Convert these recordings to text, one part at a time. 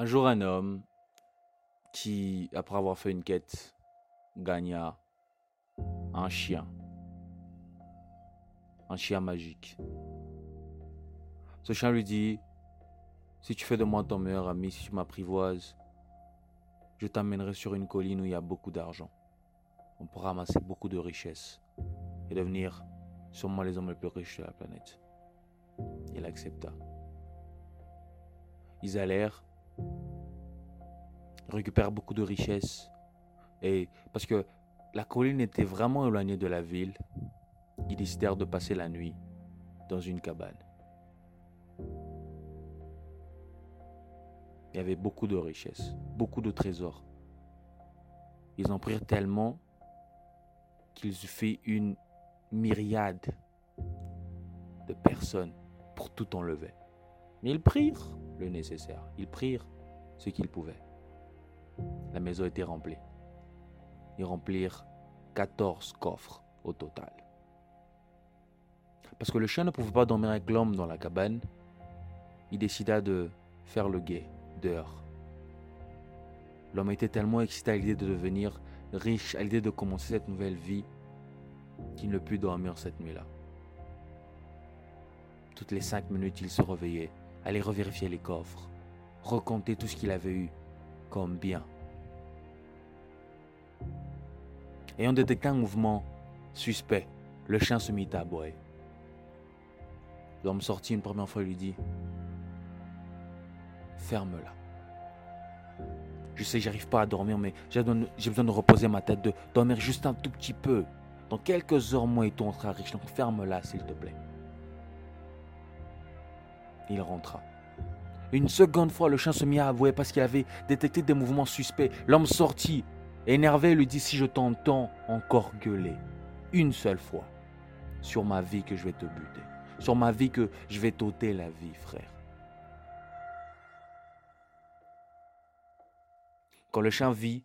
Un jour, un homme qui, après avoir fait une quête, gagna un chien. Un chien magique. Ce chien lui dit, si tu fais de moi ton meilleur ami, si tu m'apprivoises, je t'amènerai sur une colline où il y a beaucoup d'argent. On pourra amasser beaucoup de richesses et devenir sûrement les hommes les plus riches de la planète. Il accepta. Ils allèrent, récupèrent beaucoup de richesses, et parce que la colline était vraiment éloignée de la ville, ils décidèrent de passer la nuit dans une cabane. Il y avait beaucoup de richesses, beaucoup de trésors. Ils en prirent tellement qu'ils eurent fait une myriade de personnes pour tout enlever. Mais ils prirent le nécessaire. Ils prirent ce qu'ils pouvaient. La maison était remplie. Ils remplirent 14 coffres au total. Parce que le chien ne pouvait pas dormir avec l'homme dans la cabane, il décida de faire le guet dehors. L'homme était tellement excité à l'idée de devenir riche, à l'idée de commencer cette nouvelle vie, qu'il ne put dormir cette nuit-là. Toutes les cinq minutes, il se réveillait, allait revérifier les coffres, recompter tout ce qu'il avait eu comme bien. Ayant détecté un mouvement suspect, le chien se mit à aboyer. L'homme sortit une première fois et lui dit Ferme-la. Je sais, j'arrive pas à dormir, mais j'ai besoin de reposer ma tête, de dormir juste un tout petit peu. Dans quelques heures, moi et toi, on sera riche. Donc ferme-la, s'il te plaît. Il rentra. Une seconde fois, le chien se mit à avouer parce qu'il avait détecté des mouvements suspects. L'homme sortit, énervé, lui dit Si je t'entends encore gueuler, une seule fois, sur ma vie que je vais te buter, sur ma vie que je vais t'ôter la vie, frère. Quand le chien vit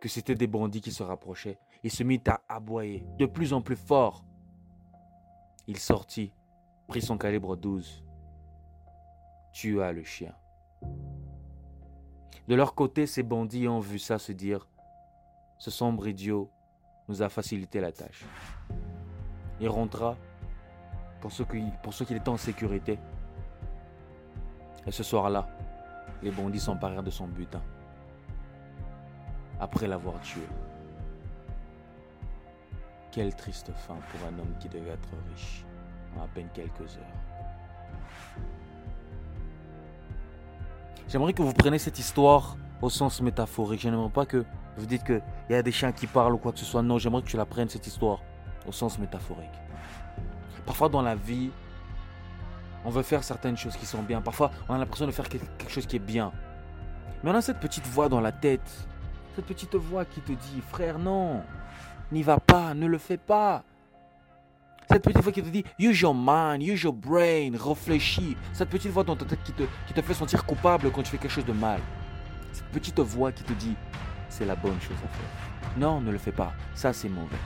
que c'était des bandits qui se rapprochaient, il se mit à aboyer de plus en plus fort. Il sortit, prit son calibre 12, tua le chien. De leur côté, ces bandits ont vu ça se dire Ce sombre idiot nous a facilité la tâche. Il rentra pour ceux qu'il était en sécurité. Et ce soir-là, les bandits s'emparèrent de son butin après l'avoir tué. Quelle triste fin pour un homme qui devait être riche à peine quelques heures. J'aimerais que vous preniez cette histoire au sens métaphorique. Je n'aimerais pas que vous dites qu'il y a des chiens qui parlent ou quoi que ce soit. Non, j'aimerais que tu la prennes cette histoire au sens métaphorique. Parfois dans la vie, on veut faire certaines choses qui sont bien. Parfois, on a l'impression de faire quelque chose qui est bien. Mais on a cette petite voix dans la tête cette petite voix qui te dit, frère, non, n'y va pas, ne le fais pas. Cette petite voix qui te dit, use your mind, use your brain, réfléchis. Cette petite voix dans ta tête qui te, qui te fait sentir coupable quand tu fais quelque chose de mal. Cette petite voix qui te dit, c'est la bonne chose à faire. Non, ne le fais pas, ça c'est mauvais.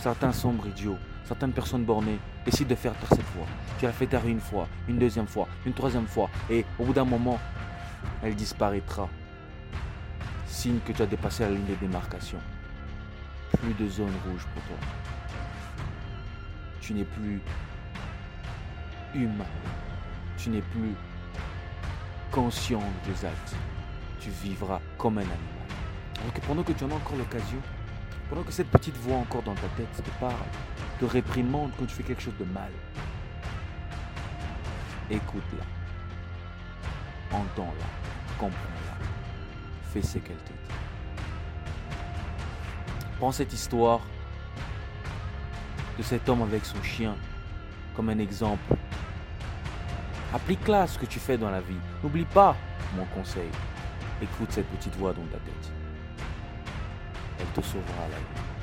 Certains sombres idiots, certaines personnes bornées décident de faire taire cette voix. Tu la fais taire une fois, une deuxième fois, une troisième fois, et au bout d'un moment, elle disparaîtra signe que tu as dépassé la ligne de démarcation. Plus de zone rouge pour toi. Tu n'es plus humain. Tu n'es plus conscient des actes. Tu vivras comme un animal. Pendant que tu en as encore l'occasion, pendant que cette petite voix encore dans ta tête te parle, te réprimande quand tu fais quelque chose de mal, écoute-la, entends-la, comprends-la fais ce qu'elle te dit. Prends cette histoire cet homme avec son chien comme un exemple. Applique-la à ce que tu fais dans la vie. N'oublie pas mon conseil. Écoute cette petite voix dans ta tête. Elle te sauvera la vie.